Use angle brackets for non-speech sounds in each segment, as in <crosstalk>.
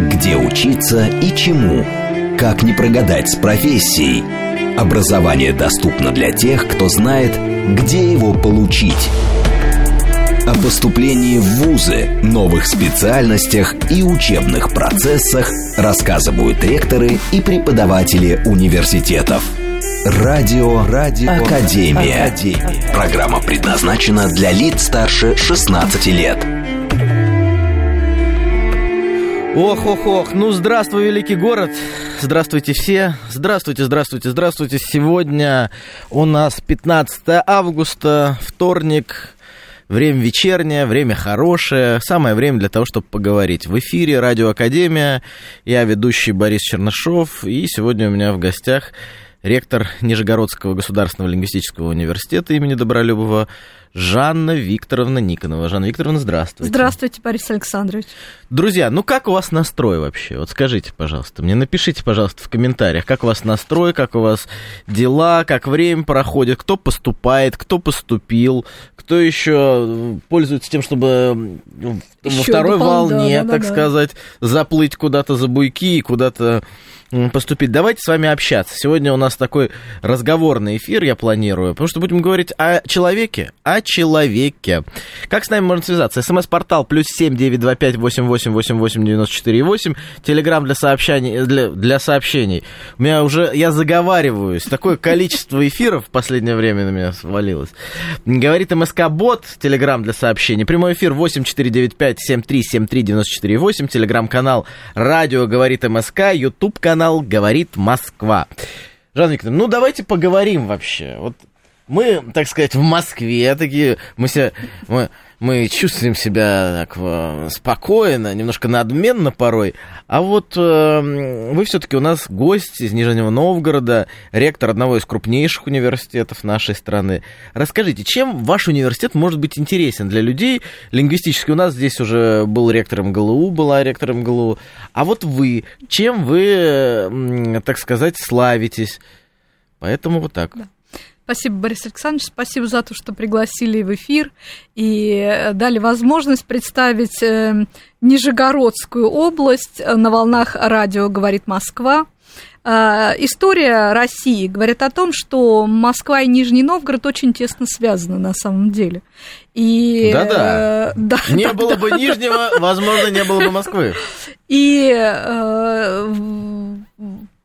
Где учиться и чему? Как не прогадать с профессией? Образование доступно для тех, кто знает, где его получить. О поступлении в ВУЗы, новых специальностях и учебных процессах рассказывают ректоры и преподаватели университетов. Радио, Радио Академия. Академия. Программа предназначена для лиц старше 16 лет. Ох, ох, ох, ну здравствуй, великий город, здравствуйте все, здравствуйте, здравствуйте, здравствуйте. Сегодня у нас 15 августа, вторник, время вечернее, время хорошее, самое время для того, чтобы поговорить. В эфире Радио Академия, я ведущий Борис Чернышов, и сегодня у меня в гостях ректор Нижегородского государственного лингвистического университета имени Добролюбова Жанна Викторовна Никонова. Жанна Викторовна, здравствуйте. Здравствуйте, Борис Александрович. Друзья, ну как у вас настрой вообще? Вот скажите, пожалуйста, мне напишите, пожалуйста, в комментариях, как у вас настрой, как у вас дела, как время проходит, кто поступает, кто поступил, кто еще пользуется тем, чтобы еще во второй волне, да, да, так да. сказать, заплыть куда-то за буйки и куда-то поступить. Давайте с вами общаться. Сегодня у нас такой разговорный эфир, я планирую, потому что будем говорить о человеке, о человеке. Как с нами можно связаться? СМС-портал плюс семь девять два пять восемь восемь восемь восемь девяносто четыре восемь. Телеграмм для сообщений, для, для сообщений. У меня уже, я заговариваюсь, такое количество эфиров в последнее время на меня свалилось. Говорит МСК-бот, телеграмм для сообщений. Прямой эфир восемь четыре девять пять семь три семь три девяносто четыре восемь. Телеграм-канал Радио говорит МСК, Ютуб канал канал «Говорит Москва». Жанна Викторовна, ну давайте поговорим вообще. Вот мы, так сказать, в Москве такие, мы себя, мы, мы чувствуем себя так э, спокойно, немножко надменно порой. А вот э, вы все-таки у нас гость из Нижнего Новгорода, ректор одного из крупнейших университетов нашей страны. Расскажите, чем ваш университет может быть интересен для людей? Лингвистически у нас здесь уже был ректором ГЛУ, была ректором ГЛУ. А вот вы, чем вы, так сказать, славитесь? Поэтому вот так. Да. Спасибо, Борис Александрович, спасибо за то, что пригласили в эфир и э, дали возможность представить э, Нижегородскую область на волнах радио «Говорит Москва». Э, история России говорит о том, что Москва и Нижний Новгород очень тесно связаны на самом деле. И, Да-да. Э, да, <laughs> не да, было да, бы да, Нижнего, возможно, не было бы Москвы. И э,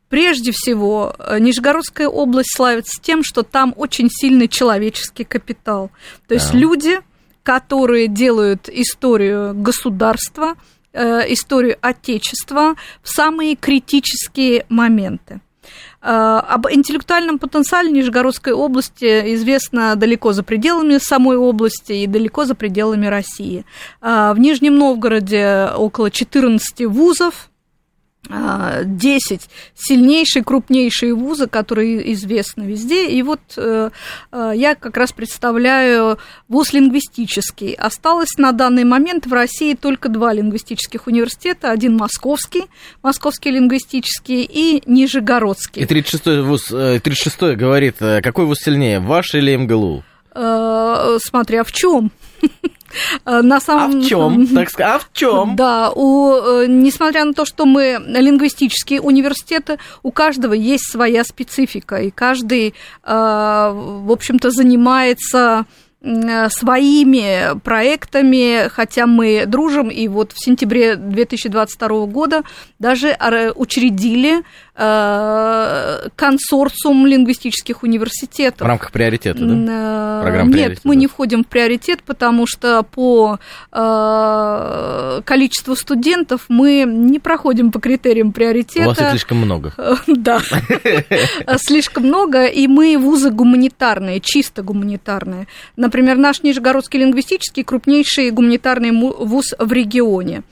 Прежде всего, э, Нижегородская область славится тем, что там очень сильный человеческий капитал. То есть да. люди, которые делают историю государства, э, историю Отечества в самые критические моменты. Э, об интеллектуальном потенциале Нижегородской области известно далеко за пределами самой области и далеко за пределами России. В Нижнем Новгороде около 14 вузов, 10 а, сильнейшие, крупнейшие вузы, которые известны везде. И вот э, э, я как раз представляю вуз лингвистический. Осталось на данный момент в России только два лингвистических университета. Один московский, московский лингвистический, и Нижегородский. И 36-й вуз, 36-й э, говорит, какой вуз сильнее, ваш или МГЛУ? Смотря в чем. <laughs> Э, на самом... А в чем? <laughs> Так сказать, а в чем? Да, у, э, несмотря на то, что мы лингвистические университеты, у каждого есть своя специфика, и каждый, э, в общем-то, занимается своими проектами, хотя мы дружим, и вот в сентябре 2022 года даже учредили консорциум лингвистических университетов. В рамках приоритета, да? Э, Программ Нет, мы не входим в приоритет, потому что по э, количеству студентов мы не проходим по критериям приоритета. У вас их слишком много. Да, <laughs> слишком много, и мы вузы гуманитарные, чисто гуманитарные. Например, наш Нижегородский лингвистический крупнейший гуманитарный вуз в регионе.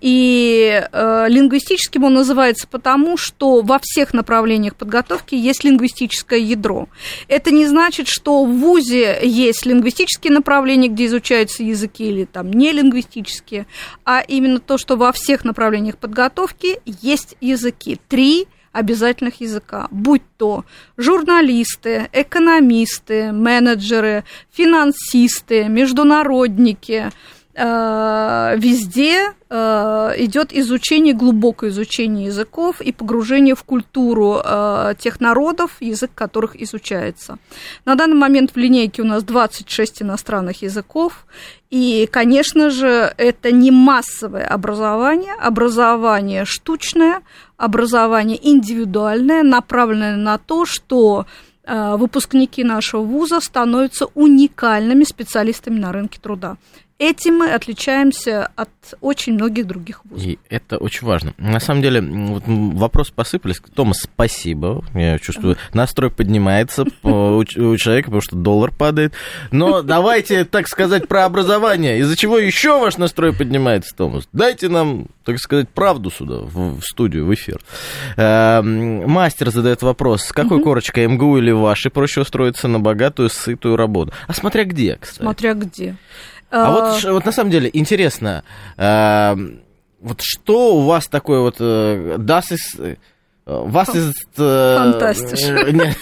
И лингвистическим он называется потому, что во всех направлениях подготовки есть лингвистическое ядро. Это не значит, что в ВУЗе есть лингвистические направления, где изучаются языки, или там не лингвистические, а именно то, что во всех направлениях подготовки есть языки. Три обязательных языка, будь то журналисты, экономисты, менеджеры, финансисты, международники – везде э, идет изучение, глубокое изучение языков и погружение в культуру э, тех народов, язык которых изучается. На данный момент в линейке у нас 26 иностранных языков, и, конечно же, это не массовое образование, образование штучное, образование индивидуальное, направленное на то, что выпускники нашего вуза становятся уникальными специалистами на рынке труда. Этим мы отличаемся от очень многих других вузов. И это очень важно. На самом деле, вот вопросы посыпались. Томас, спасибо. Я чувствую, настрой поднимается <laughs> у человека, потому что доллар падает. Но давайте, так сказать, про образование. Из-за чего еще ваш настрой поднимается, Томас? Дайте нам, так сказать, правду сюда, в студию, в эфир. Эм, мастер задает вопрос. С какой корочкой, МГУ или вашей, проще устроиться на богатую, сытую работу? А смотря где, кстати. Смотря где. А вот, вот на самом деле интересно, э, вот что у вас такое вот, э, das ist, э, вас из... Э, Фантастиш.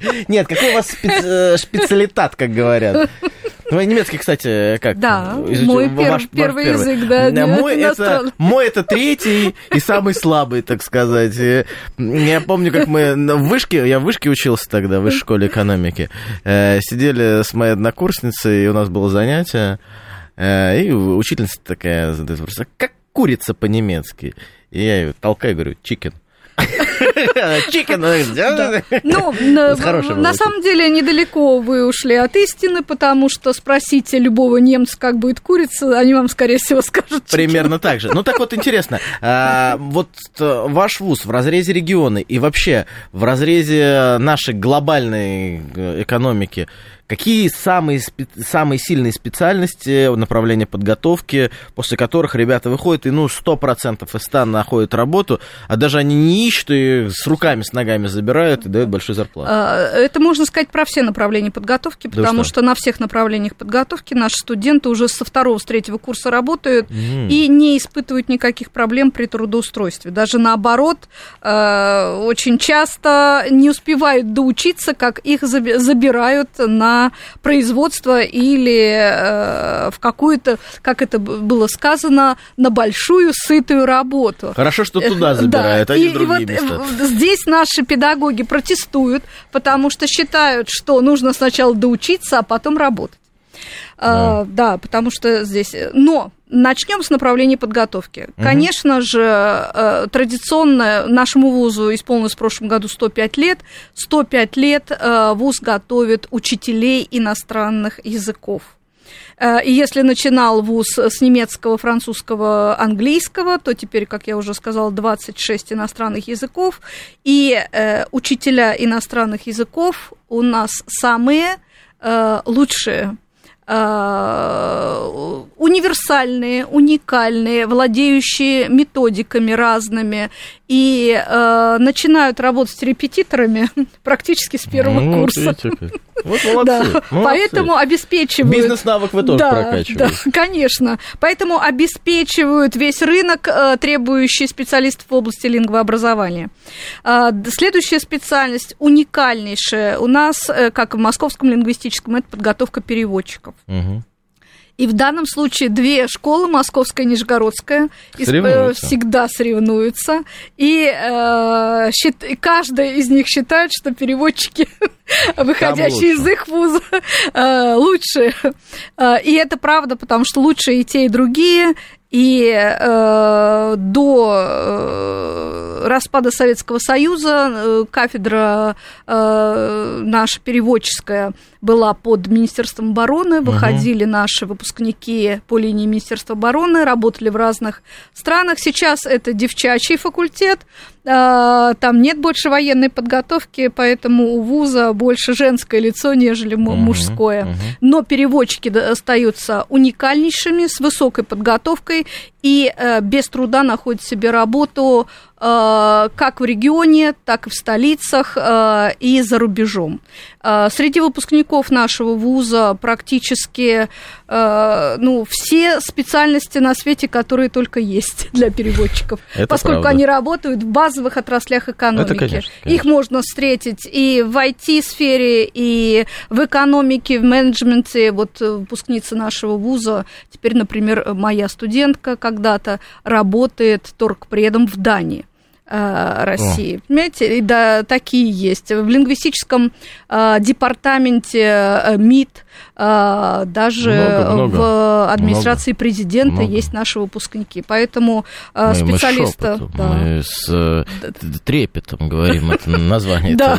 <laughs> Нет, какой у вас специ, специалитат, как говорят? Ну, немецкий, кстати, как? Да, изучил, мой пер, ваш, первый, ваш первый язык, да. Мой это, мой это третий и самый слабый, так сказать. Я помню, как мы в вышке, я в вышке учился тогда, в высшей школе экономики, э, сидели с моей однокурсницей, и у нас было занятие, э, и учительница такая задает вопрос, а как курица по-немецки? И я ее толкаю, говорю, чикен. <laughs> Чикен. Ну, на самом деле, недалеко вы ушли от истины, потому что спросите любого немца, как будет курица, они вам, скорее всего, скажут Примерно так же. Ну, так вот интересно. А, вот э, ваш вуз в разрезе региона и вообще в разрезе нашей глобальной э, экономики, Какие самые, самые сильные специальности, направления подготовки, после которых ребята выходят и, ну, 100% из 100 находят работу, а даже они не ищут и с руками, с ногами забирают и дают большую зарплату? А, это можно сказать про все направления подготовки, потому да что? что на всех направлениях подготовки наши студенты уже со второго, с третьего курса работают mm. и не испытывают никаких проблем при трудоустройстве. Даже наоборот, э, очень часто не успевают доучиться, как их забирают на производство или э, в какую-то, как это было сказано, на большую сытую работу. Хорошо, что туда забирают, да. а не и, другие и вот места. Здесь наши педагоги протестуют, потому что считают, что нужно сначала доучиться, а потом работать. Да. А, да, потому что здесь... Но Начнем с направления подготовки. Угу. Конечно же, э, традиционно нашему вузу исполнилось в прошлом году 105 лет. 105 лет э, вуз готовит учителей иностранных языков. Э, и если начинал вуз с немецкого, французского, английского, то теперь, как я уже сказала, 26 иностранных языков. И учителя иностранных языков у нас самые лучшие Э, универсальные, уникальные, владеющие методиками разными и э, начинают работать репетиторами <laughs> практически с первого ну, курса. Вот молодцы, <laughs> да. молодцы. Поэтому обеспечивают... Бизнес-навык вы тоже да, прокачиваете. Да, конечно. Поэтому обеспечивают весь рынок, э, требующий специалистов в области лингвообразования. Э, следующая специальность, уникальнейшая у нас, э, как в Московском лингвистическом, это подготовка переводчиков. Угу. И в данном случае две школы, Московская и Нижегородская, соревнуются. всегда соревнуются. И э, счит, каждая из них считает, что переводчики, <laughs> выходящие из их вуза, э, лучшие. Э, и это правда, потому что лучшие и те, и другие. И э, до э, распада Советского Союза э, кафедра э, наша переводческая была под Министерством обороны, выходили угу. наши выпускники по линии Министерства обороны, работали в разных странах. Сейчас это девчачий факультет, там нет больше военной подготовки, поэтому у вуза больше женское лицо, нежели мужское. Угу, угу. Но переводчики остаются уникальнейшими, с высокой подготовкой и э, без труда находят себе работу как в регионе, так и в столицах э, и за рубежом. Э, среди выпускников нашего вуза практически э, ну, все специальности на свете, которые только есть <laughs> для переводчиков, Это поскольку правда. они работают в базовых отраслях экономики. Это, конечно, Их конечно. можно встретить и в IT-сфере, и в экономике, в менеджменте. Вот э, выпускница нашего вуза, теперь, например, моя студентка когда-то работает торгпредом в Дании э, России. Понимаете, и да, такие есть. В лингвистическом э, департаменте э, МИД, э, даже Много, много. в администрации президента Много. есть наши выпускники. Поэтому э, Мы- мы да. мы с э, трепетом говорим это название <laughs> Да,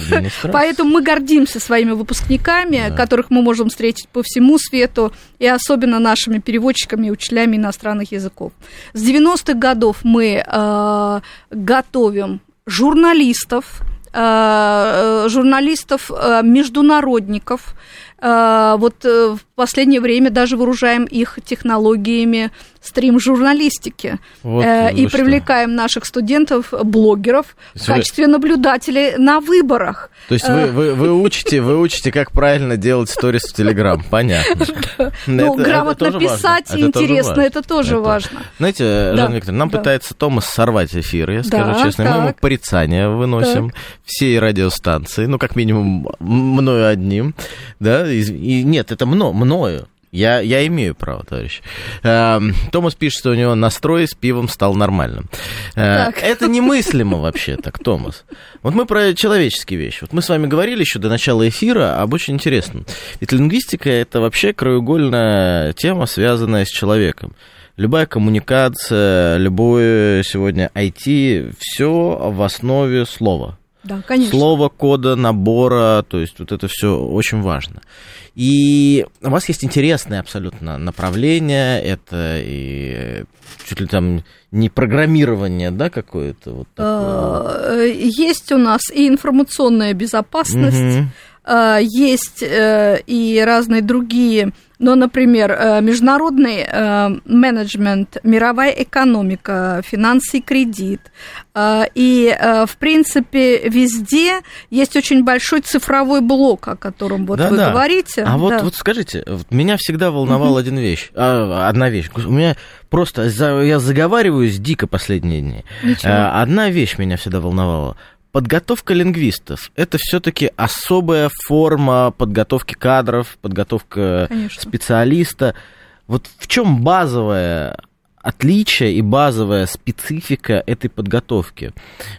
поэтому мы гордимся своими выпускниками, Да. которых мы можем встретить по всему свету, и особенно нашими переводчиками и учителями иностранных языков. С 90-х годов мы э, готовим журналистов, э, э, э. Э, Вот э, в последнее время даже вооружаем их технологиями стрим-журналистики Вот э, и что. привлекаем наших студентов, блогеров в вы- качестве наблюдателей на выборах. То есть вы, вы, вы учите, вы учите, как правильно делать сторис в Телеграм, понятно. <laughs> Ну, грамотно писать интересно, это тоже важно. Знаете, Жанна Викторовна, нам пытается Томас сорвать эфир, я скажу честно. Мы ему так. порицания выносим всей радиостанции, ну, как минимум, мною одним, да, и, нет, это мно, мною. Я, я имею право, товарищ. Эм, Томас пишет, что у него настрой с пивом стал нормальным. Э. Это немыслимо вообще так, Томас. Вот мы про человеческие вещи. Вот мы с вами говорили еще до начала эфира об очень интересном. Ведь лингвистика это вообще краеугольная тема, связанная с человеком. Любая коммуникация, любое сегодня IT, все в основе слова. Да, конечно. Слово, кода, набора, то есть вот это все очень важно. И у вас есть интересное абсолютно направление, это и чуть ли там не программирование, да, какое-то вот такое. Э, Есть у нас и информационная безопасность, есть э, и разные другие, ну, например, э, международный э, менеджмент, мировая экономика, финансы и кредит. Э, И, э, в принципе, везде есть очень большой цифровой блок, о котором вот вы Да-да. говорите. А вот, Да. вот скажите, вот меня всегда волновала один вещь, а, одна вещь. У меня просто я заговариваюсь дико последние дни. Ничего. Одна вещь меня всегда волновала. Подготовка лингвистов это все-таки особая форма подготовки кадров, подготовка Конечно. специалиста. Вот в чем базовое отличие и базовая специфика этой подготовки?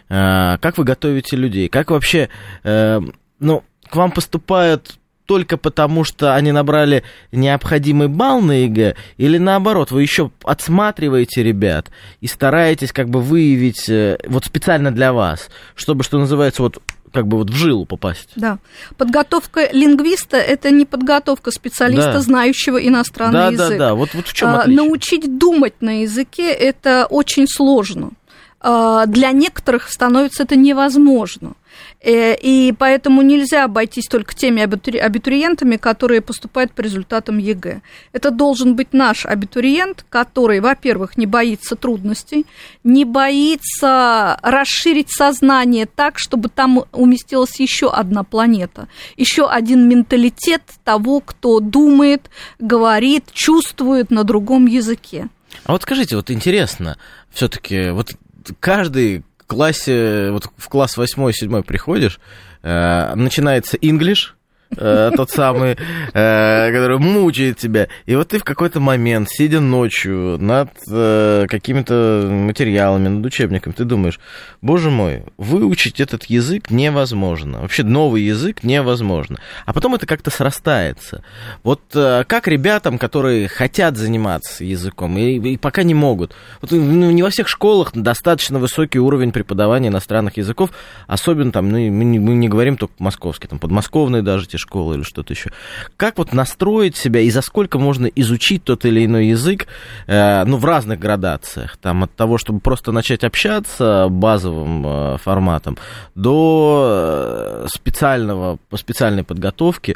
А, Как вы готовите людей? Как вообще, э, ну, к вам поступают только потому, что они набрали необходимый балл на ЕГЭ, или наоборот, вы еще отсматриваете ребят и стараетесь как бы выявить э, вот специально для вас, чтобы, что называется, вот как бы вот в жилу попасть. Да. Подготовка лингвиста – это не подготовка специалиста, Да. знающего иностранный Да, язык. да, да. Вот, вот в чем А, отличие? Научить думать на языке – это очень сложно. А, Для некоторых становится это невозможно. Э, И поэтому нельзя обойтись только теми абитури- абитуриентами, которые поступают по результатам ЕГЭ. Это должен быть наш абитуриент, который, во-первых, не боится трудностей, не боится расширить сознание так, чтобы там уместилась еще одна планета, еще один менталитет того, кто думает, говорит, чувствует на другом языке. А вот скажите, вот интересно, все-таки вот каждый классе, вот в класс 8-7 приходишь, э, начинается English, э, тот самый, э, который мучает тебя. И вот ты в какой-то момент, сидя ночью над э, какими-то материалами, над учебниками, ты думаешь, боже мой, выучить этот язык невозможно. Вообще новый язык невозможно. А потом это как-то срастается. Вот э, как ребятам, которые хотят заниматься языком и, и пока не могут. Вот, ну, не во всех школах достаточно высокий уровень преподавания иностранных языков, особенно там, ну, мы не, мы не говорим только московский, там подмосковные даже те школы или что-то еще. Как вот настроить себя и за сколько можно изучить тот или иной язык, э, ну, в разных градациях, там, от того, чтобы просто начать общаться базовым э, форматом, до э, специального, по специальной подготовке,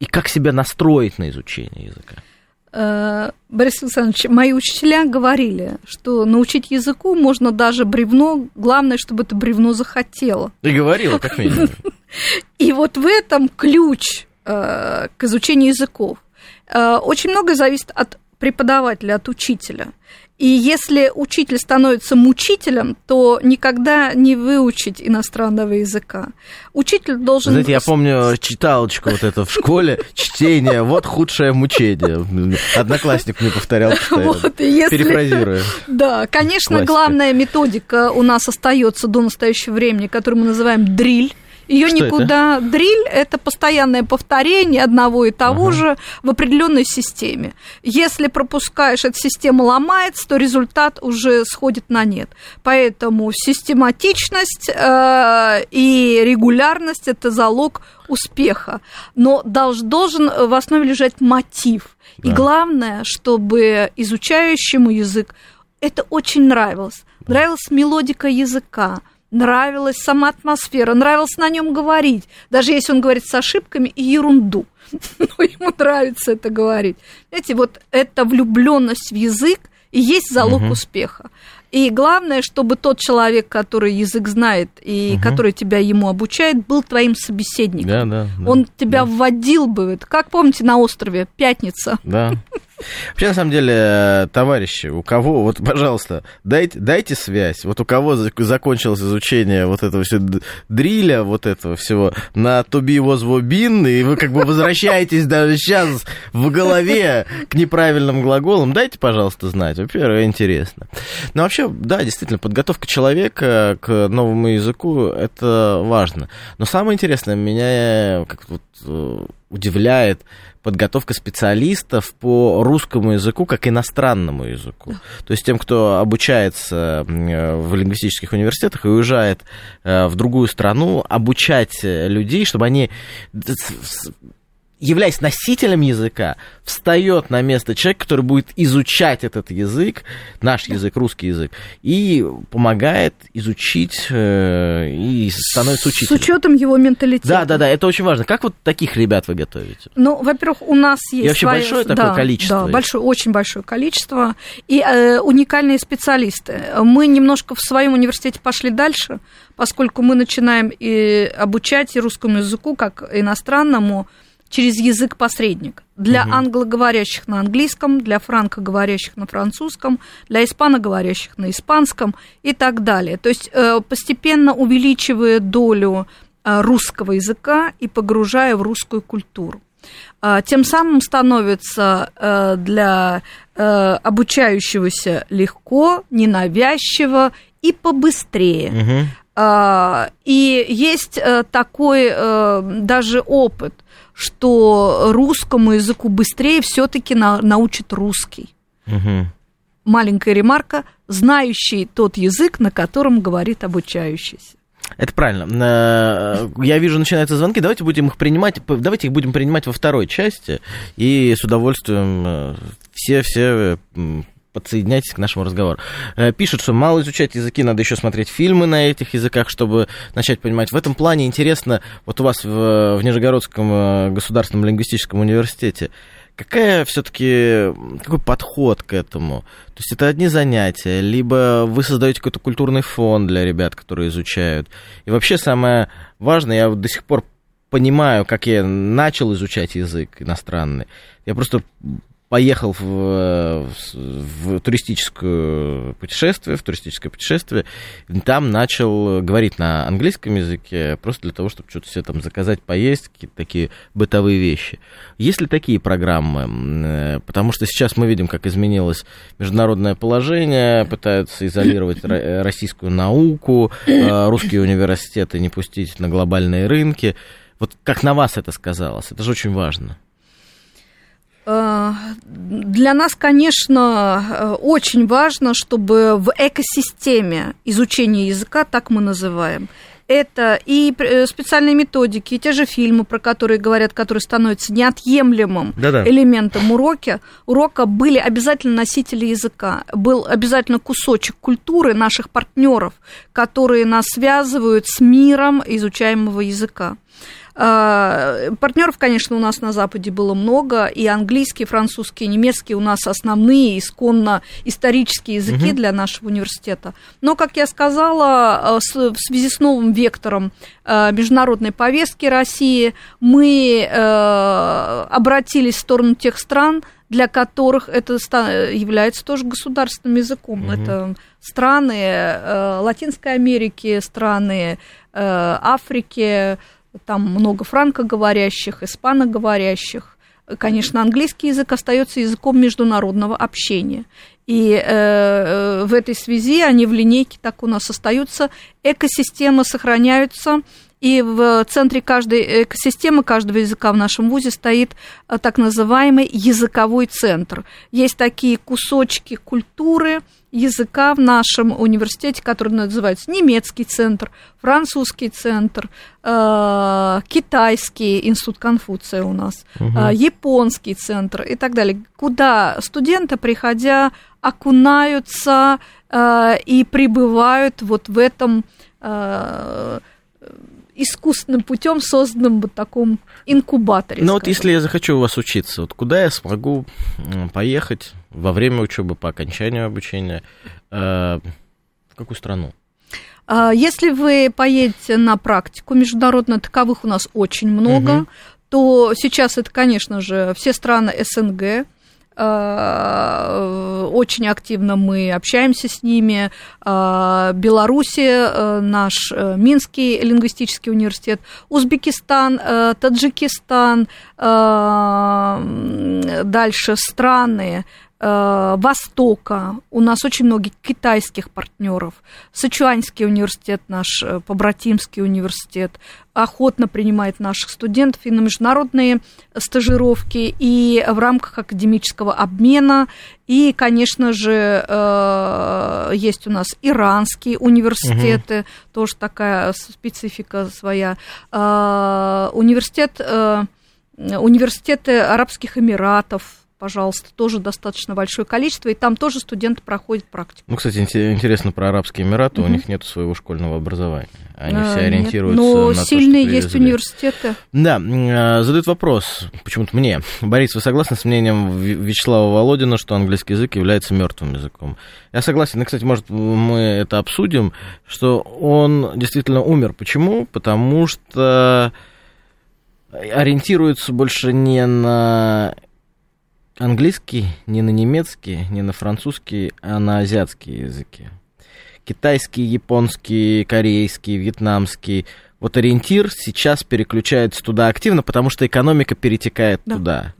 и как себя настроить на изучение языка? Э, Борис Александрович, мои учителя говорили, что научить языку можно даже бревно, главное, чтобы это бревно захотело. Ты говорила, как минимум. <laughs> И вот в этом ключ э, к изучению языков. Очень многое зависит от преподавателя, от учителя. И если учитель становится мучителем, то никогда не выучить иностранного языка. Учитель должен... Знаете, я помню читалочку вот это в школе, чтение, вот худшее мучение. Одноклассник мне повторял, вот, если... перефразируя. Да, конечно, главная методика у нас остается до настоящего времени, которую мы называем дриль ее Что никуда. Это? Дриль это постоянное повторение одного и того ага. же в определенной системе. Если пропускаешь, эта система ломается, то результат уже сходит на нет. Поэтому систематичность э, и регулярность это залог успеха. Но долж, должен в основе лежать мотив. Да. И главное, чтобы изучающему язык это очень нравилось. Нравилась мелодика языка нравилась сама атмосфера, нравилось на нем говорить, даже если он говорит с ошибками и ерунду. <laughs> Но ему нравится это говорить. Знаете, вот эта влюбленность в язык и есть залог угу. успеха. И главное, чтобы тот человек, который язык знает и угу. который тебя ему обучает, был твоим собеседником. Да, да, да, Он тебя да. вводил бы. Как помните на острове Пятница? Да. <laughs> Вообще, на самом деле, товарищи, у кого, вот, пожалуйста, дайте, дайте связь. Вот у кого закончилось изучение вот этого все дриля, вот этого всего, на to be was been, и вы как бы возвращаетесь даже сейчас в голове к неправильным глаголам, дайте, пожалуйста, знать. Во-первых, интересно. Но вообще, да, действительно, подготовка человека к новому языку, это важно. Но самое интересное, меня как вот э, удивляет, подготовка специалистов по русскому языку как иностранному языку. То есть тем, кто обучается в лингвистических университетах и уезжает э, в другую страну, обучать людей, чтобы они являясь носителем языка, встает на место человека, который будет изучать этот язык, наш язык, русский язык, и помогает изучить э, и становится учителем. С учетом его менталитета. Да, да, да, это очень важно. Как вот таких ребят вы готовите? Ну, во-первых, у нас есть... И вообще свои... большое такое да, количество? Да, большое, очень большое количество. И э, уникальные специалисты. Мы немножко в своем университете пошли дальше, поскольку мы начинаем и обучать и русскому языку, как иностранному, через язык-посредник. Для угу. англоговорящих на английском, для франкоговорящих на французском, для испаноговорящих на испанском и так далее. То есть э, постепенно увеличивая долю э, русского языка и погружая в русскую культуру. Э, тем самым становится для обучающегося легко, ненавязчиво и побыстрее. Угу. И есть такой даже опыт что русскому языку быстрее все-таки на, научит русский. Угу. Маленькая ремарка, знающий тот язык, на котором говорит обучающийся. Это правильно. Э, я вижу, начинаются звонки. Давайте будем их принимать. Давайте их будем принимать во второй части. И с удовольствием все-все э, подсоединяйтесь к нашему разговору. Э, пишут, что мало изучать языки, надо еще смотреть фильмы на этих языках, чтобы начать понимать. В этом плане интересно, вот у вас в, в Нижегородском э, государственном лингвистическом университете, какая все-таки, какой подход к этому? То есть это одни занятия, либо вы создаете какой-то культурный фон для ребят, которые изучают. И вообще самое важное, я до сих пор понимаю, как я начал изучать язык иностранный. Я просто поехал в, в туристическое путешествие, в туристическое путешествие, там начал говорить на английском языке, просто для того, чтобы что-то себе там заказать, поесть, какие-то такие бытовые вещи. Есть ли такие программы? Э, потому что сейчас мы видим, как изменилось международное положение, пытаются изолировать российскую науку, э, русские университеты не пустить на глобальные рынки. Вот как на вас это сказалось? Это же очень важно. Э, для нас, конечно, э, очень важно, чтобы в экосистеме изучения языка, так мы называем, это и э, специальные методики, и те же фильмы, про которые говорят, которые становятся неотъемлемым Да-да. элементом урока, урока, были обязательно носители языка, был обязательно кусочек культуры наших партнеров, которые нас связывают с миром изучаемого языка. Партнеров, конечно, у нас на Западе было много, и английский, французский, немецкий у нас основные, исконно исторические языки угу. для нашего университета. Но, как я сказала, в связи с новым вектором международной повестки России мы обратились в сторону тех стран, для которых это является тоже государственным языком. Угу. Это страны э, Латинской Америки, страны э, Африки, там много франкоговорящих, испаноговорящих. Конечно, английский язык остается языком международного общения. И э, э, в этой связи они в линейке так у нас остаются. Экосистемы сохраняются и в центре каждой экосистемы, каждого языка в нашем ВУЗе стоит э, так называемый языковой центр. Есть такие кусочки культуры, языка в нашем университете, который называется немецкий центр, французский центр, э, китайский институт Конфуция у нас, угу. японский центр и так далее, куда студенты, приходя, окунаются и пребывают вот в этом искусственным путем созданном вот таком инкубаторе. Ну вот если я захочу у вас учиться, вот куда я смогу поехать во время учебы, по окончанию обучения, э, в какую страну? А, если вы поедете на практику международно, таковых у нас очень много, угу. то сейчас это, конечно же, все страны СНГ, очень активно мы общаемся с ними. Э, Белоруссия, э, наш Минский лингвистический университет, Узбекистан, Таджикистан, дальше страны Э, Востока, у нас очень много китайских партнеров, Сычуанский университет наш, э, Побратимский университет, охотно принимает наших студентов и на международные стажировки, и в рамках академического обмена, и, конечно же, э, есть у нас иранские университеты, угу. тоже такая специфика своя, университет, университеты Арабских Эмиратов, пожалуйста, тоже достаточно большое количество, и там тоже студенты проходят практику. Ну, кстати, интересно про Арабские Эмираты, угу. у них нет своего школьного образования. Они а, все ориентируются нет, но на сильные то, что есть университеты. Да, а, задают вопрос, почему-то мне. Борис, вы согласны с мнением Вячеслава Володина, что английский язык является мертвым языком? Я согласен. И, кстати, может, мы это обсудим, что он действительно умер. Почему? Потому что ориентируется больше не на английский не на немецкий, не на французский, а на азиатские языки. Китайский, японский, корейский, вьетнамский. Вот ориентир сейчас переключается туда активно, потому что экономика перетекает да. туда.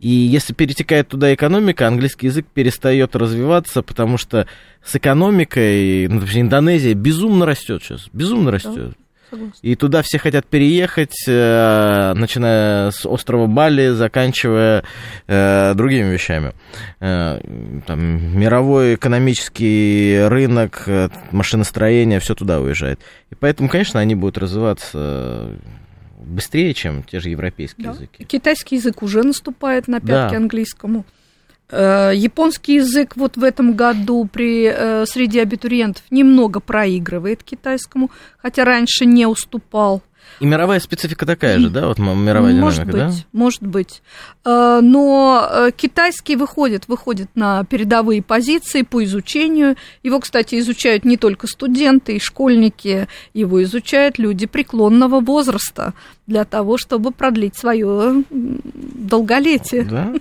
И если перетекает туда экономика, английский язык перестает развиваться, потому что с экономикой, например, Индонезия безумно растет сейчас, безумно растет. И туда все хотят переехать, э, начиная с острова Бали, заканчивая э, другими вещами. Э, там, мировой экономический рынок, машиностроение, все туда уезжает. И поэтому, конечно, они будут развиваться быстрее, чем те же европейские да. языки. Китайский язык уже наступает на пятки да. английскому. Э, японский язык вот в этом году при, э, среди абитуриентов немного проигрывает китайскому, хотя раньше не уступал. И мировая специфика такая же, да, вот мировая может динамика, быть, да? Может быть, э, но китайский выходит, выходит на передовые позиции по изучению. Его, кстати, изучают не только студенты и школьники, его изучают люди преклонного возраста для того, чтобы продлить свое долголетие. Да?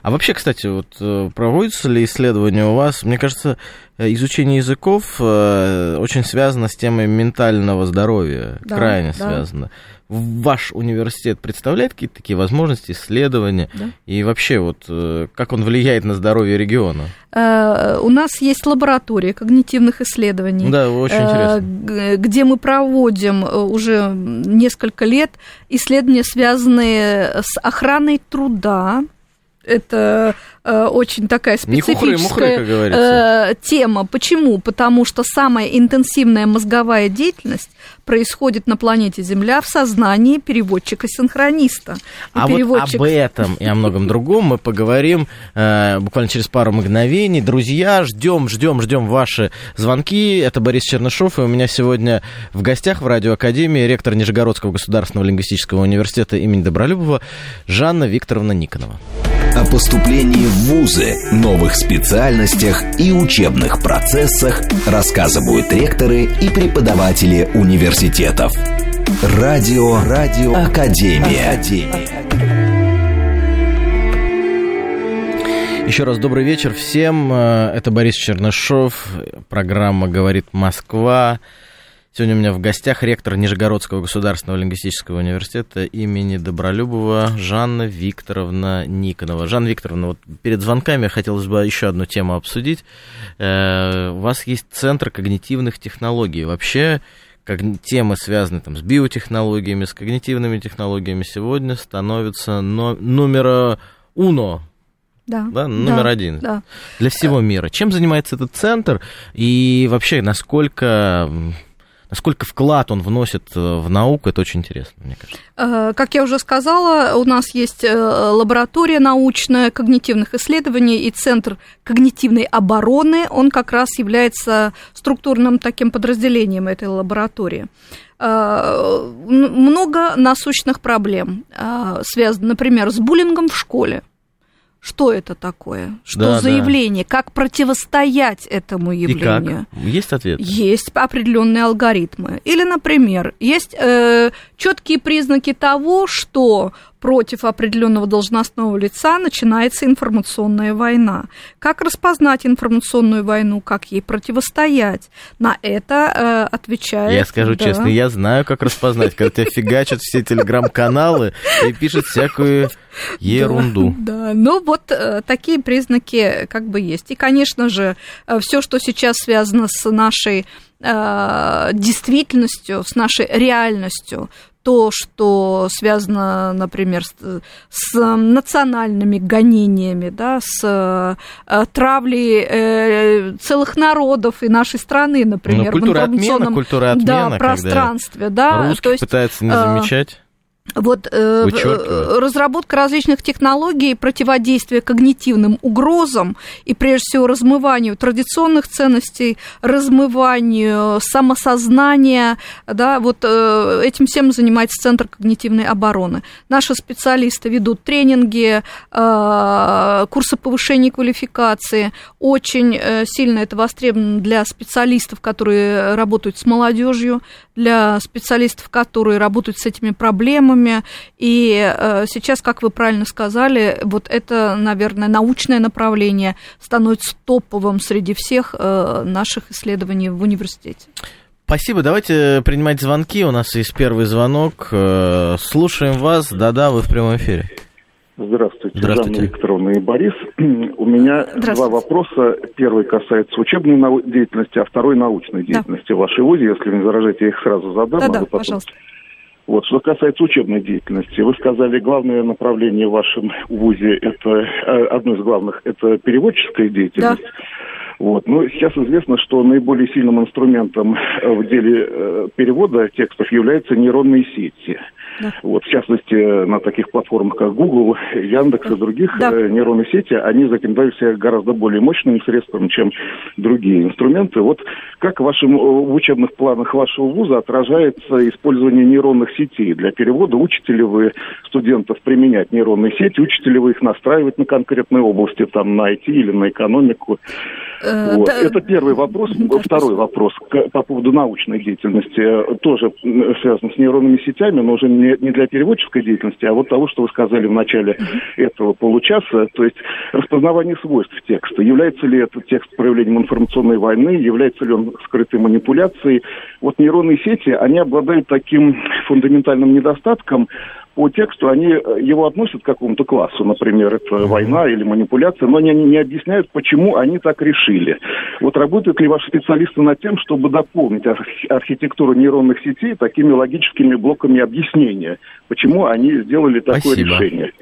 А вообще, кстати, вот э, проводятся ли исследования у вас? Мне кажется, э, изучение языков э, очень связано с темой ментального здоровья, да, крайне да. связано. Ваш университет представляет какие-то такие возможности, исследования? Да. И вообще, вот как он влияет на здоровье региона? У нас есть лаборатория когнитивных исследований. Да, очень интересно. Где мы проводим уже несколько лет исследования, связанные с охраной труда, это э, очень такая специфическая хухры, мухры, э, тема. Почему? Потому что самая интенсивная мозговая деятельность происходит на планете Земля в сознании переводчика-синхрониста. а переводчик... вот об этом и о многом другом мы поговорим э, буквально через пару мгновений. Друзья, ждем, ждем, ждем ваши звонки. Это Борис Чернышов, и у меня сегодня в гостях в Радиоакадемии ректор Нижегородского государственного лингвистического университета имени Добролюбова Жанна Викторовна Никонова. О поступлении в ВУЗы, новых специальностях и учебных процессах рассказывают ректоры и преподаватели университетов. Радио, радио, Академия. Академия. Еще раз добрый вечер всем. Это Борис Чернышов. Программа «Говорит Москва». Сегодня у меня в гостях ректор Нижегородского государственного лингвистического университета имени Добролюбова Жанна Викторовна Никонова. Жанна Викторовна, вот перед звонками хотелось бы еще одну тему обсудить. Э, у вас есть Центр когнитивных технологий. Вообще, как темы, связанные там, с биотехнологиями, с когнитивными технологиями, сегодня становятся но, номера уно да, да, номер да, один да. для всего мира. Чем занимается этот центр и вообще насколько насколько вклад он вносит э, в науку, это очень интересно, мне кажется. Э, как я уже сказала, у нас есть э, лаборатория научная когнитивных исследований и Центр когнитивной обороны, он как раз является структурным таким подразделением этой лаборатории. Много насущных проблем, связанных, например, с буллингом в школе что это такое, что да, за да. явление, как противостоять этому явлению. И как? Есть ответ? Есть определенные алгоритмы. Или, например, есть э, четкие признаки того, что против определенного должностного лица начинается информационная война. Как распознать информационную войну, как ей противостоять? На это э, отвечает... Я скажу да. честно, я знаю, как распознать, когда тебя фигачат все телеграм-каналы и пишут всякую ерунду. Да, да. ну вот э, такие признаки как бы есть. И, конечно же, э, все, что сейчас связано с нашей э, действительностью, с нашей реальностью, то, что связано, например, с, с национальными гонениями, да, с э, травлей э, целых народов и нашей страны, например, ну, культура в информационном отмена, культура отмена, да, пространстве. Да, русских то есть, пытается не э, замечать. Вот э, разработка различных технологий противодействия когнитивным угрозам и, прежде всего, размыванию традиционных ценностей, размыванию самосознания, да, вот э, этим всем занимается Центр когнитивной обороны. Наши специалисты ведут тренинги, э, курсы повышения квалификации. Очень э, сильно это востребовано для специалистов, которые работают с молодежью, для специалистов, которые работают с этими проблемами. И э, сейчас, как вы правильно сказали, вот это, наверное, научное направление становится топовым среди всех э, наших исследований в университете. Спасибо. Давайте принимать звонки. У нас есть первый звонок. Э, слушаем вас. Да-да, вы в прямом эфире. Здравствуйте, Здравствуйте. Жанна Викторовна и Борис. <clears throat> У меня два вопроса. Первый касается учебной нау- деятельности, а второй научной деятельности да. в вашей ВУЗе. Если вы не заражаете, я их сразу задам. Да, а потом... пожалуйста. Вот, что касается учебной деятельности, вы сказали, главное направление в вашем ВУЗе, это э, одно из главных, это переводческая деятельность. Да. Вот. Но сейчас известно, что наиболее сильным инструментом в деле э, перевода текстов являются нейронные сети. Да. Вот, в частности, на таких платформах, как Google, Яндекс да. и других да. Э, нейронные сети, они закидали себя гораздо более мощными средствами, чем другие инструменты. Вот как в, вашем, в учебных планах вашего вуза отражается использование нейронных сетей для перевода? Учите ли вы студентов применять нейронные сети? Учите ли вы их настраивать на конкретные области, там, на IT или на экономику? Э, вот. Да. Это первый вопрос. Второй вопрос по поводу научной деятельности. Э, тоже связан с нейронными сетями, но уже не, не для переводческой деятельности, а вот того, что вы сказали в начале этого получаса, то есть распознавание свойств текста. Является ли этот текст проявлением информационной войны, является ли он скрытой манипуляцией? Вот нейронные сети, они обладают таким фундаментальным недостатком, по тексту они э, его относят к какому-то классу, например, это война или манипуляция, но они не объясняют, почему они так решили. Вот работают ли ваши специалисты над тем, чтобы дополнить архитектуру нейронных сетей такими логическими блоками объяснения, почему они сделали такое Спасибо. решение?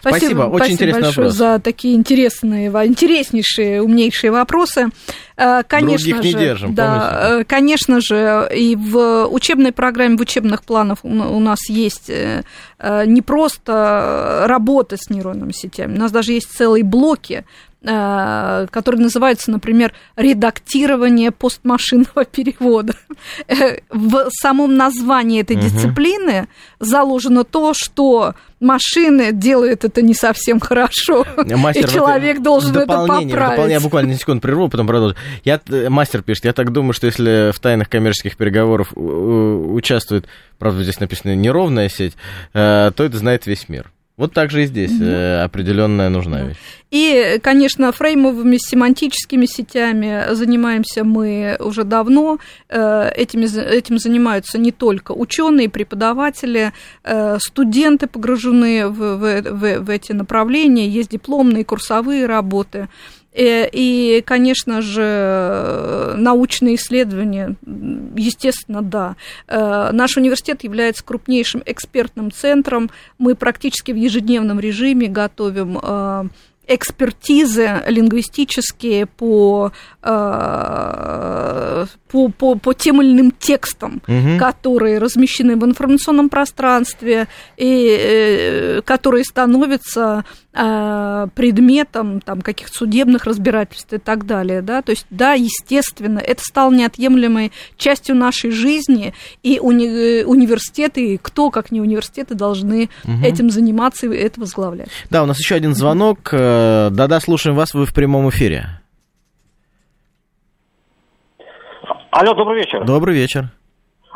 Спасибо, очень спасибо интересный большое вопрос. за такие интересные, интереснейшие, умнейшие вопросы. Э, Конечно Других не же, держим, да, э, конечно же, и в учебной программе, в учебных планах у нас есть э, не просто работа с нейронными сетями, у нас даже есть целые блоки, э, которые называются, например, редактирование постмашинного <laughs> перевода. Э, В самом названии этой Мгм. дисциплины заложено то, что машины делают это не совсем хорошо, Мастер, и человек должен это поправить. я буквально на секунду прерву, потом продолжу. Я, э, мастер пишет, я так думаю, что если в тайных коммерческих переговорах э, участвует, правда, здесь написано неровная сеть, э, то это знает весь мир. Вот так же и здесь э, определенная нужна вещь. И, конечно, фреймовыми семантическими сетями занимаемся мы уже давно. Э, Этими, за- этим занимаются не только ученые, преподаватели, э, студенты погружены в, в- в- в эти направления, есть дипломные, курсовые работы. Э, И, конечно же, э, научные исследования, естественно, да. Э, Наш университет является крупнейшим экспертным центром. Мы практически в ежедневном режиме готовим экспертизы лингвистические по, э, по, по, по тем или иным текстам, Мгм. которые размещены в информационном пространстве и э, которые становятся э, предметом там, каких-то судебных разбирательств и так далее. Да? То есть, да, естественно, это стало неотъемлемой частью нашей жизни, и уни- э, университеты, и кто, как не университеты, должны Мгм. этим заниматься и это возглавлять. Да, у нас еще один звонок. Э, Да-да, слушаем вас, вы в прямом эфире. Алло, добрый вечер. Добрый вечер.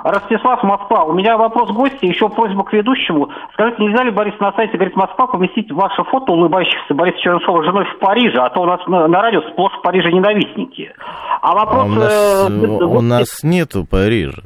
Ростислав, Москва. У меня вопрос к гости, еще просьба к ведущему. Скажите, нельзя ли, Борис, на сайте «Говорит Москва» поместить ваше фото улыбающихся Бориса Чернышова с женой в Париже, а то у нас на, на радио сплошь в Париже ненавистники. А А вопрос... у нас, э, э, у нас нету Парижа.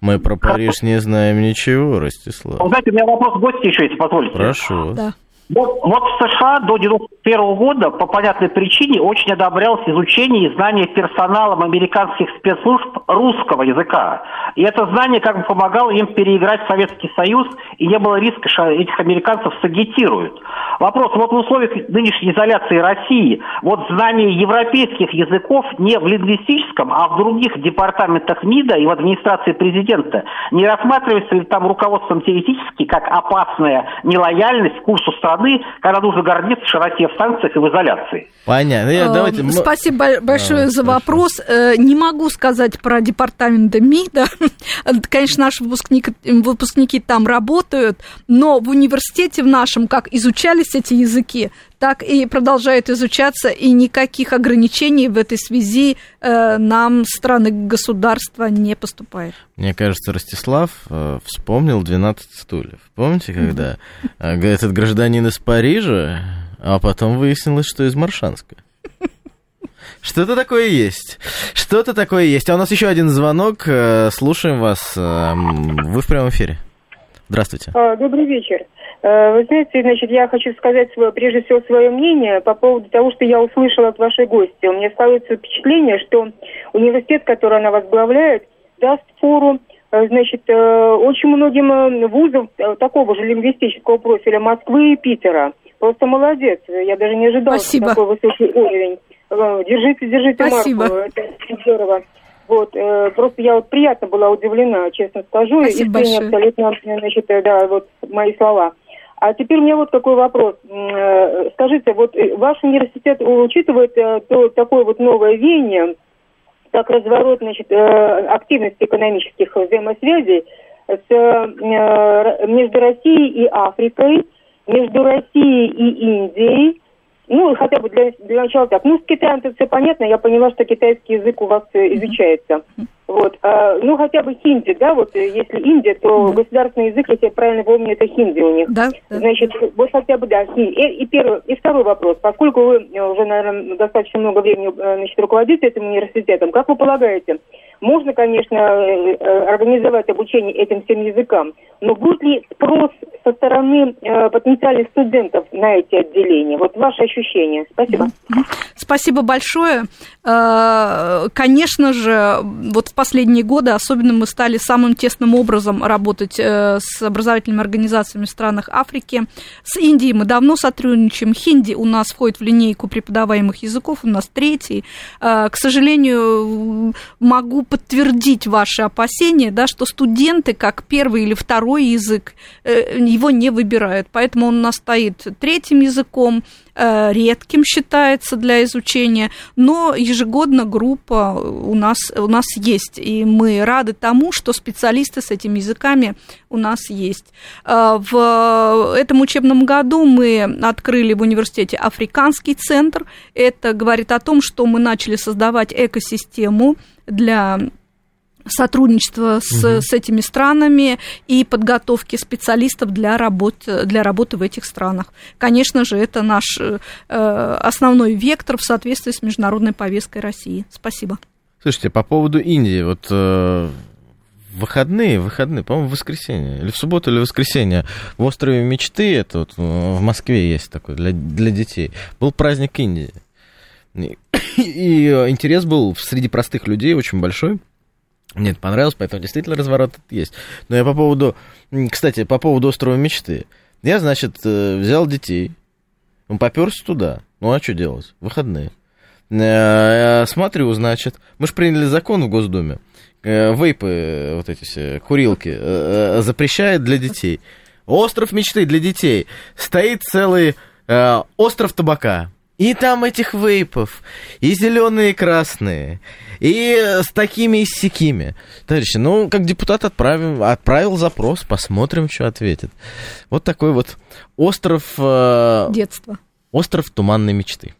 Мы про Париж не знаем ничего, Ростислав. Знаете, у меня вопрос к гости еще, если позволите. Прошу вас. Да. Вот, вот в США до 91 года по понятной причине очень одобрялось изучение и знание персоналом американских спецслужб русского языка. И это знание как бы помогало им переиграть Советский Союз, и не было риска, что этих американцев сагитируют. Вопрос, вот в условиях нынешней изоляции России, вот знание европейских языков не в лингвистическом, а в других департаментах МИДа и в администрации президента, не рассматривается ли там руководством теоретически как опасная нелояльность курсу страны, когда нужно гордиться широте в санкциях и в изоляции? Понятно. Я, Э, давайте, Спасибо бо- большое за хорошо. вопрос. Э, Не могу сказать про департамент МИДа. <laughs> Конечно, наши выпускники, выпускники там работают, но в университете в нашем, как изучались эти языки, так и продолжают изучаться, и никаких ограничений в этой связи э, нам страны государства не поступает. Мне кажется, Ростислав э, вспомнил 12 стульев. Помните, когда э, этот гражданин из Парижа, а потом выяснилось, что из Маршанска? Что-то такое есть. Что-то такое есть. А у нас еще один звонок. э, Слушаем вас. э, Вы в прямом эфире. Здравствуйте. А, Добрый вечер. Э, Вы знаете, значит, я хочу сказать свое, прежде всего свое мнение по поводу того, что я услышала от вашей гости. У меня складывается впечатление, что университет, который она возглавляет, даст фору э, значит, э, очень многим вузам такого же лингвистического профиля Москвы и Питера. Просто молодец. Я даже не ожидала, Спасибо. что такой высокий уровень. Держите, держите Спасибо. марку. Это здорово. Вот, э, просто я вот приятно была удивлена, честно скажу. Спасибо Искренне большое. абсолютно, значит, да, вот мои слова. А теперь у меня вот такой вопрос. Э, Скажите, вот э, ваш университет учитывает э, то, такое вот новое веяние, как разворот значит, активности экономических взаимосвязей с, между Россией и Африкой, между Россией и Индией, ну, хотя бы для, для начала так. Ну, с Китаем тут все понятно, я поняла, что китайский язык у вас э, изучается. Вот. А, ну, хотя бы хинди, да, вот э, если Индия, то государственный язык, если я правильно помню, это хинди у них. Да. Значит, вот хотя бы, да, хинди. И, и первый, и второй вопрос. Поскольку вы э, уже, наверное, достаточно много времени значит, руководите этим университетом, как вы полагаете, можно, конечно, э, э, организовать обучение этим всем языкам но будет ли спрос со стороны э, потенциальных студентов на эти отделения? Вот ваши ощущения. Спасибо. Спасибо большое. Конечно же, вот в последние годы особенно мы стали самым тесным образом работать с образовательными организациями в странах Африки. С Индией мы давно сотрудничаем. Хинди у нас входит в линейку преподаваемых языков, у нас третий. К сожалению, могу подтвердить ваши опасения, да, что студенты, как первый или второй язык, его не выбирают. Поэтому он у третьим языком, э, редким считается для изучения, но ежегодно группа у нас, у нас есть, и мы рады тому, что специалисты с этими языками у нас есть. Э, в этом учебном году мы открыли в университете Африканский центр. Это говорит о том, что мы начали создавать экосистему для сотрудничества с, угу. с этими странами и подготовки специалистов для, работ, для работы в этих странах. Конечно же, это наш э, основной вектор в соответствии с международной повесткой России. Спасибо. Слушайте, по поводу Индии, вот э, выходные, выходные, по-моему, в воскресенье, или в субботу, или в воскресенье, в острове мечты, это вот в Москве есть такой для, для детей, был праздник Индии. И, и интерес был среди простых людей очень большой. Мне это понравилось, поэтому действительно разворот есть. Но я по поводу, кстати, по поводу острова мечты. Я, значит, э, взял детей, поперся туда. Ну, а что делать? Выходные. Э, смотрю, значит, мы же приняли закон в Госдуме. Э, вейпы, вот эти все, курилки, запрещает для детей. Остров мечты для детей. Стоит целый остров табака. И там этих вейпов, и зеленые, и красные, и с такими и сякими. Товарищи, ну, как депутат отправим, отправил запрос, посмотрим, что ответит. Вот такой вот остров... Э, Детства. Остров туманной мечты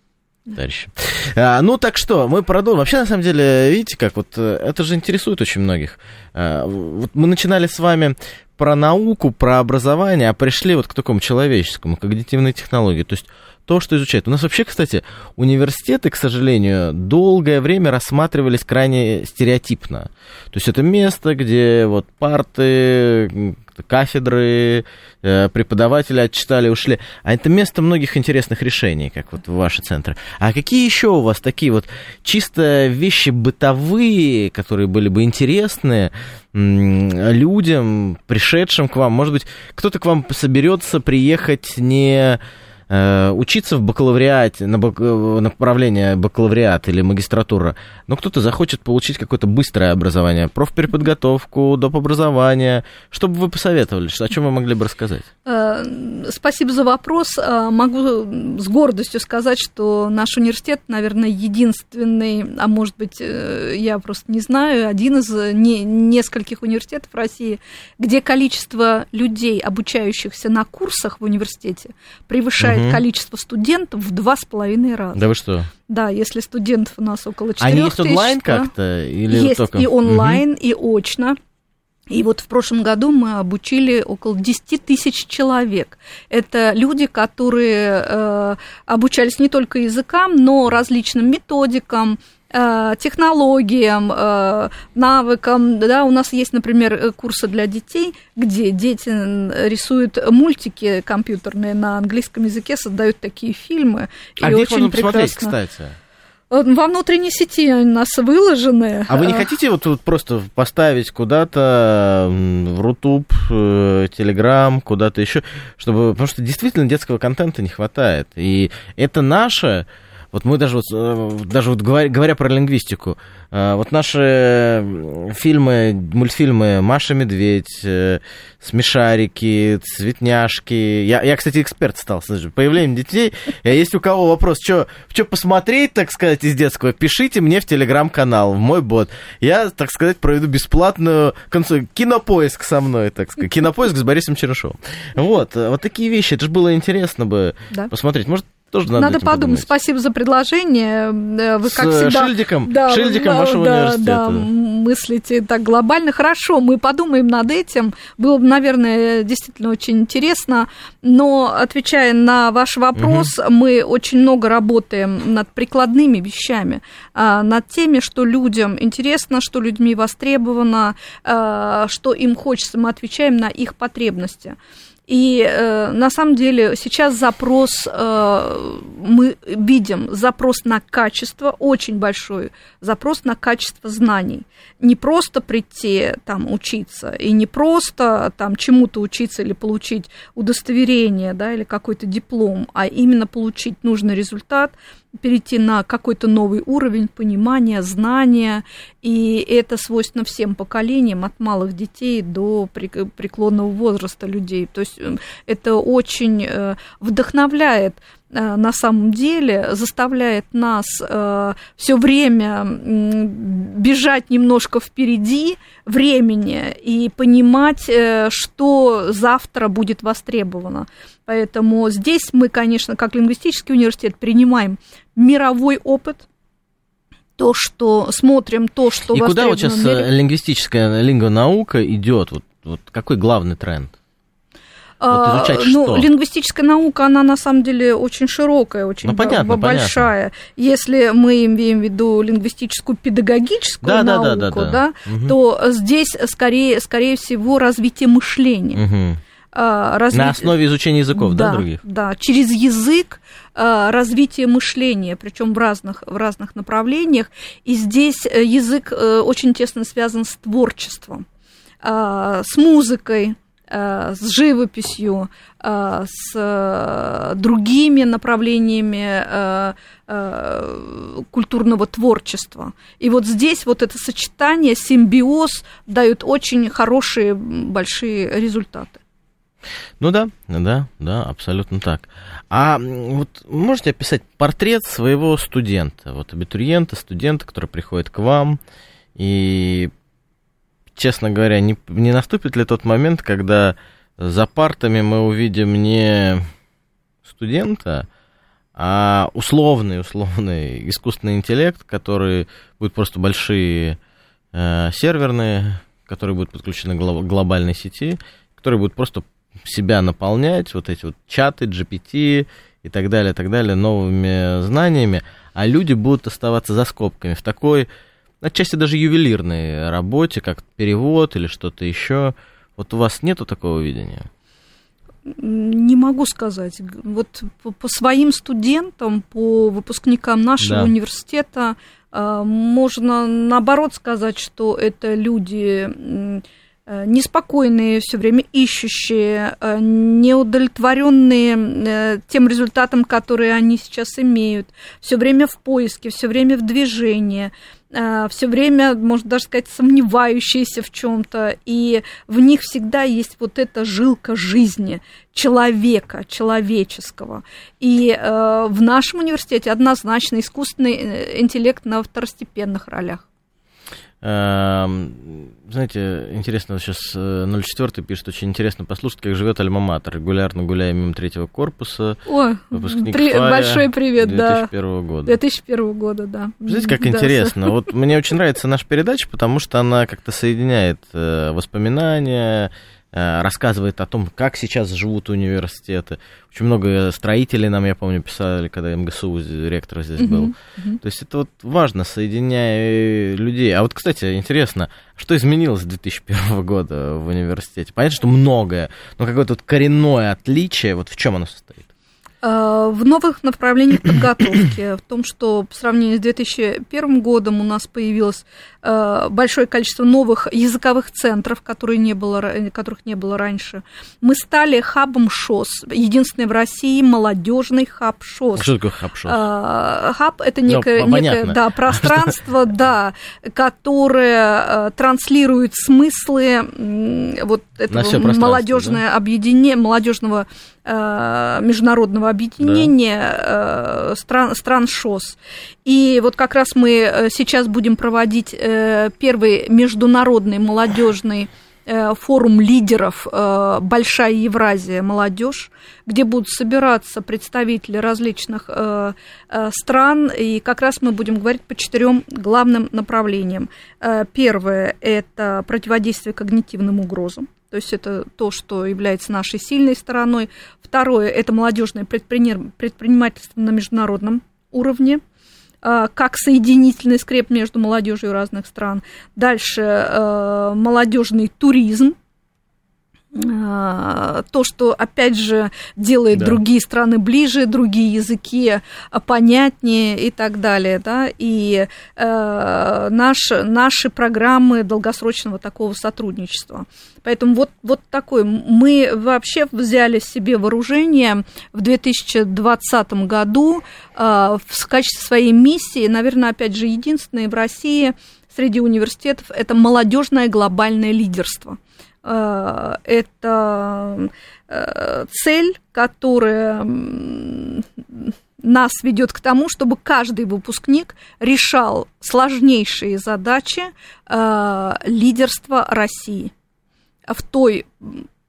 товарищи. А, ну так что, мы продолжим. Вообще, на самом деле, видите, как вот э, это же интересует очень многих. А, вот мы начинали с вами про науку, про образование, а пришли вот к такому человеческому, когнитивной технологии. То есть то, что изучает. У нас вообще, кстати, университеты, к сожалению, долгое время рассматривались крайне стереотипно. То есть это место, где вот парты, кафедры, э, преподаватели отчитали, ушли. А это место многих интересных решений, как вот ваши центры. А какие еще у вас такие вот чисто вещи бытовые, которые были бы интересны людям, пришедшим к вам? Может быть, кто-то к вам соберется приехать не учиться в бакалавриате, на бак, э, направление бакалавриат или магистратура, но кто-то захочет получить какое-то быстрое образование, профпереподготовку, доп. образование. Что бы вы посоветовали? О чем вы могли бы рассказать? Э, спасибо за вопрос. Могу с гордостью сказать, что наш университет, наверное, единственный, а может быть, я просто не знаю, один из не, нескольких университетов России, где количество людей, обучающихся на курсах в университете, превышает угу. количество студентов в два с половиной раза. Да вы что? Да, если студентов у нас около 4 Они есть онлайн как-то? Или есть только... и онлайн, угу. и очно. И вот в прошлом году мы обучили около 10 тысяч человек. Это люди, которые э, обучались не только языкам, но различным методикам, технологиям, э, навыкам. Да, у нас есть, например, э, курсы для детей, где дети рисуют мультики компьютерные на английском языке, создают такие фильмы. А и где очень можно посмотреть, кстати? Во внутренней сети у нас выложены. А вы не хотите вот, вот просто поставить куда-то в Рутуб, Телеграм, куда-то еще, чтобы, потому что действительно детского контента не хватает. И это наше вот мы даже вот, э, даже вот говоря, говоря про лингвистику, э, вот наши фильмы, мультфильмы «Маша Медведь», э, «Смешарики», «Цветняшки». Я, я кстати, эксперт стал, слушай, появление детей. Есть у кого вопрос, что посмотреть, так сказать, из детского, пишите мне в телеграм-канал, в мой бот. Я, так сказать, проведу бесплатную консуль... кинопоиск со мной, так сказать. <laughs> Кинопоиск с Борисом Черышовым. Вот, вот такие вещи. Это же было интересно бы да. посмотреть. Может, Тоже надо, надо подумать. подумать. Спасибо за предложение. Э, вы, как С всегда, шильдиком, да, шильдиком да, вашего да, университета. Да, мыслите так глобально. Хорошо, мы подумаем над этим. Было бы, наверное, действительно очень интересно. Но, отвечая на ваш вопрос, угу. мы очень много работаем над прикладными вещами, а, над теми, что людям интересно, что людьми востребовано, а, что им хочется. Мы отвечаем на их потребности. И э, на самом деле сейчас запрос, э, мы видим запрос на качество, очень большой запрос на качество знаний. Не просто прийти там учиться, и не просто там чему-то учиться или получить удостоверение, да, или какой-то диплом, а именно получить нужный результат, перейти на какой-то новый уровень понимания, знания, и это свойственно всем поколениям, от малых детей до преклонного возраста людей. То есть э, это очень э, вдохновляет на самом деле заставляет нас э, все время бежать немножко впереди времени и понимать, э, что завтра будет востребовано. Поэтому здесь мы, конечно, как лингвистический университет принимаем мировой опыт, то, что смотрим, то, что И куда вот сейчас мире. лингвистическая лингвонаука идет? Вот, вот какой главный тренд? Вот а, изучать ну, что? лингвистическая наука, она на самом деле очень широкая, очень ну, понятно, большая. Понятно. Если мы имеем в виду лингвистическую педагогическую да, науку, да, да, да, да. Угу. то здесь скорее, скорее всего развитие мышления. Угу. Разви... На основе изучения языков, да, да других? Да, через язык развитие мышления, причем в разных, в разных направлениях. И здесь э, язык э, очень тесно связан с творчеством, с музыкой, с живописью, э, с э, другими направлениями культурного творчества. И вот здесь вот это сочетание, симбиоз дают очень хорошие, большие результаты. Ну да, да, да, абсолютно так. А вот можете описать портрет своего студента, вот абитуриента, студента, который приходит к вам и честно говоря, не, не наступит ли тот момент, когда за партами мы увидим не студента, а условный, условный искусственный интеллект, который будет просто большие э, серверные, которые будут подключены к глобальной сети, которые будут просто себя наполнять, вот эти вот чаты, GPT и так далее, так далее, новыми знаниями, а люди будут оставаться за скобками. В такой отчасти даже ювелирной работе, как перевод или что-то еще. Вот у вас нету такого видения? Не могу сказать. Вот по, по своим студентам, по выпускникам нашего да. университета э, можно наоборот сказать, что это люди неспокойные, все время ищущие, э, неудовлетворенные тем результатом, который они сейчас имеют, все время в поиске, все время в движении. Э, все время, можно даже сказать, сомневающиеся в чем-то, и в них всегда есть вот эта жилка жизни человека, человеческого. И э, в нашем университете однозначно искусственный э, интеллект на второстепенных ролях. Эм, знаете, интересно, сейчас 04 э, пишет, очень интересно послушать, как живет Альма-Матер. Регулярно гуляя мимо третьего корпуса. О, при... большой привет, 2001 да. 2001 года. 2001 года, да. Знаете, как да. интересно. Вот мне очень нравится наша передача, потому что она как-то соединяет э, воспоминания, рассказывает о том, как сейчас живут университеты. Очень много строителей нам, я помню, писали, когда МГСУ ректор здесь uh-huh, был. Uh-huh. То есть это вот важно, соединяя людей. А вот, кстати, интересно, что изменилось с 2001 года в университете? Понятно, что многое, но какое-то вот коренное отличие, вот в чем оно состоит? Э, в новых направлениях подготовки, в том, что по сравнению с 2001 годом у нас появилось э, большое количество новых языковых центров, которые не было, которых не было раньше. Мы стали хабом ШОС, единственный в России молодежный хаб ШОС. Что такое хаб ШОС? Э, хаб это ну, некое, ну, некое да, пространство, <laughs> да, которое транслирует смыслы вот этого молодежное да? объединение, молодежного международного объединения да. Э, стран, стран ШОС. И вот как раз мы э, сейчас будем проводить э, первый международный молодежный э, форум лидеров э, «Большая Евразия. Молодежь», где будут собираться представители различных стран, и как раз мы будем говорить по четырем главным направлениям. Первое – это противодействие когнитивным угрозам. То есть это то, что является нашей сильной стороной. Второе – это молодежное предпринимательство на международном уровне как соединительный скреп между молодежью разных стран. Дальше э, молодежный туризм, то, что, опять же, делает да. другие страны ближе, другие языки понятнее и так далее, да, и э, наш, наши программы долгосрочного такого сотрудничества. Поэтому вот, вот такой, мы вообще взяли себе вооружение в 2020 году э, в качестве своей миссии, наверное, опять же, единственной в России среди университетов, это молодежное глобальное лидерство. Э, это э, цель, которая нас ведет к тому, чтобы каждый выпускник решал сложнейшие задачи э, лидерства России в той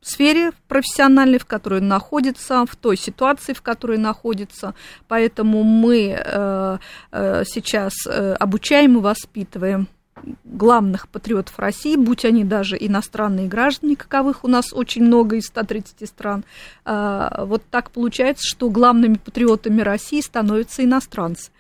сфере профессиональной, в которой он находится, в той ситуации, в которой находится. Поэтому мы сейчас обучаем и воспитываем главных патриотов России, будь они даже иностранные граждане, каковых у нас очень много из 130 стран. А, вот так получается, что главными патриотами России становятся иностранцы.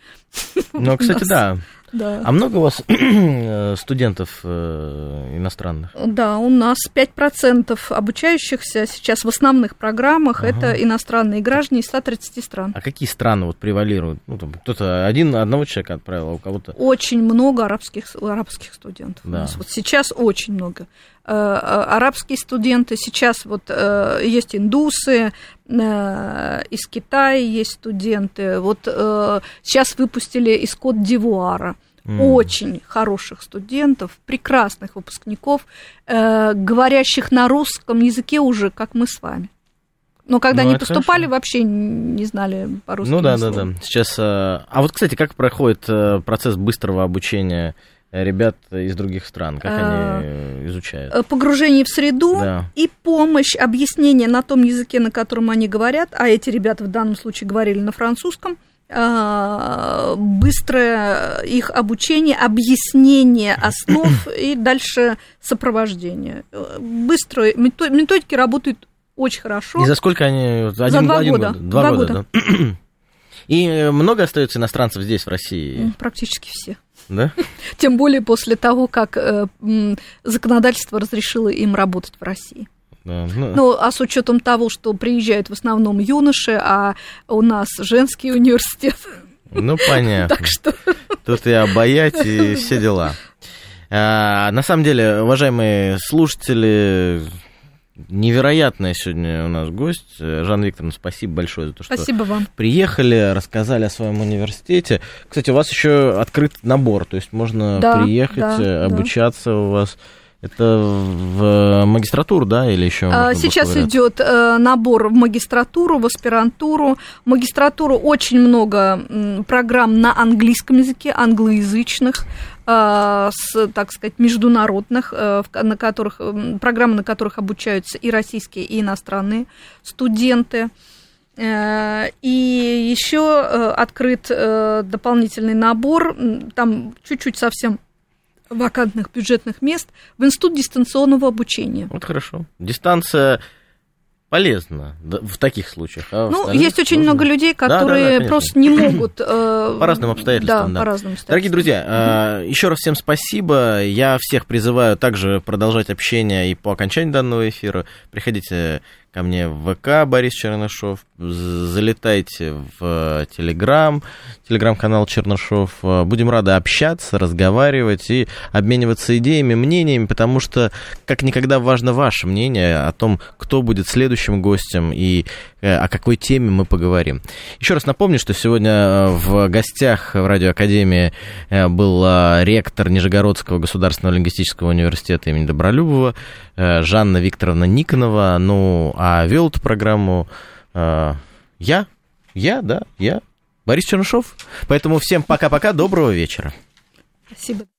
Ну, кстати, да. Да. А много у вас <clears throat> э, студентов э, иностранных? Да, у нас 5% обучающихся сейчас в основных программах ага. это иностранные граждане из 130 стран. А какие страны вот превалируют? Ну, там, кто-то один, одного человека отправил, а у кого-то... Очень много арабских, арабских студентов. Да. У нас вот сейчас очень много. Э, арабские студенты, сейчас вот есть индусы, из Китая есть студенты. Вот сейчас выпустили из Кот-Дивуара mm. очень хороших студентов, прекрасных выпускников, э, говорящих на русском языке уже, как мы с вами. Но когда ну, они поступали, хорошо. вообще не знали по-русски. Ну да, да, да. Сейчас. Э, а вот, кстати, как проходит э, процесс быстрого обучения ребят из других стран? Как а, они изучают? Погружение в среду да. и помощь, объяснение на том языке, на котором они говорят, а эти ребята в данном случае говорили на французском, а, быстрое их обучение, объяснение основ <coughs> и дальше сопровождение. Быстро методики работают очень хорошо. И за сколько они? Один, за два один года. Год, два, два года. года. Да. <coughs> И много остается иностранцев здесь, в России? Практически все. Да? <laughs> Тем более после того, как э, законодательство разрешило им работать в России. Да, ну... ну, а с учетом того, что приезжают в основном юноши, а у нас женский университет. <laughs> Ну, понятно. Так что... <laughs> Тут и обаять, и все дела. А, на самом деле, уважаемые слушатели, невероятная сегодня у нас гость. Жанна Викторовна, спасибо большое за то, что спасибо вам. приехали, рассказали о своем университете. Кстати, у вас еще открыт набор, то есть можно да, приехать, да, обучаться да. у вас. Это в магистратуру, да, или еще? А, сейчас идет э, набор в магистратуру, в аспирантуру. В магистратуру очень много программ на английском языке, англоязычных э, с, так сказать, международных, э, на которых, программы, на которых обучаются и российские, и иностранные студенты. И еще открыт дополнительный набор, там чуть-чуть совсем вакантных бюджетных мест в институт дистанционного обучения. Вот хорошо. Дистанция полезна в таких случаях. А ну, есть очень много людей, которые да, да, да, просто не могут... Э, по разным обстоятельствам, да. да. По разным обстоятельствам. Дорогие друзья, э, еще раз всем спасибо. Я всех призываю также продолжать общение и по окончании данного эфира. Приходите ко мне в ВК Борис Чернышов, залетайте в Телеграм, телеграм-канал Чернышов. Будем рады общаться, разговаривать и обмениваться идеями, мнениями, потому что как никогда важно ваше мнение о том, кто будет следующим гостем и э, о какой теме мы поговорим. Еще раз напомню, что сегодня э, в гостях в Радиоакадемии э, был ректор Нижегородского государственного лингвистического университета имени Добролюбова Жанна Викторовна Никонова. Ну, а вел эту программу э, я, я, да, я, Борис Чернышов. Поэтому всем пока-пока, доброго вечера. Спасибо.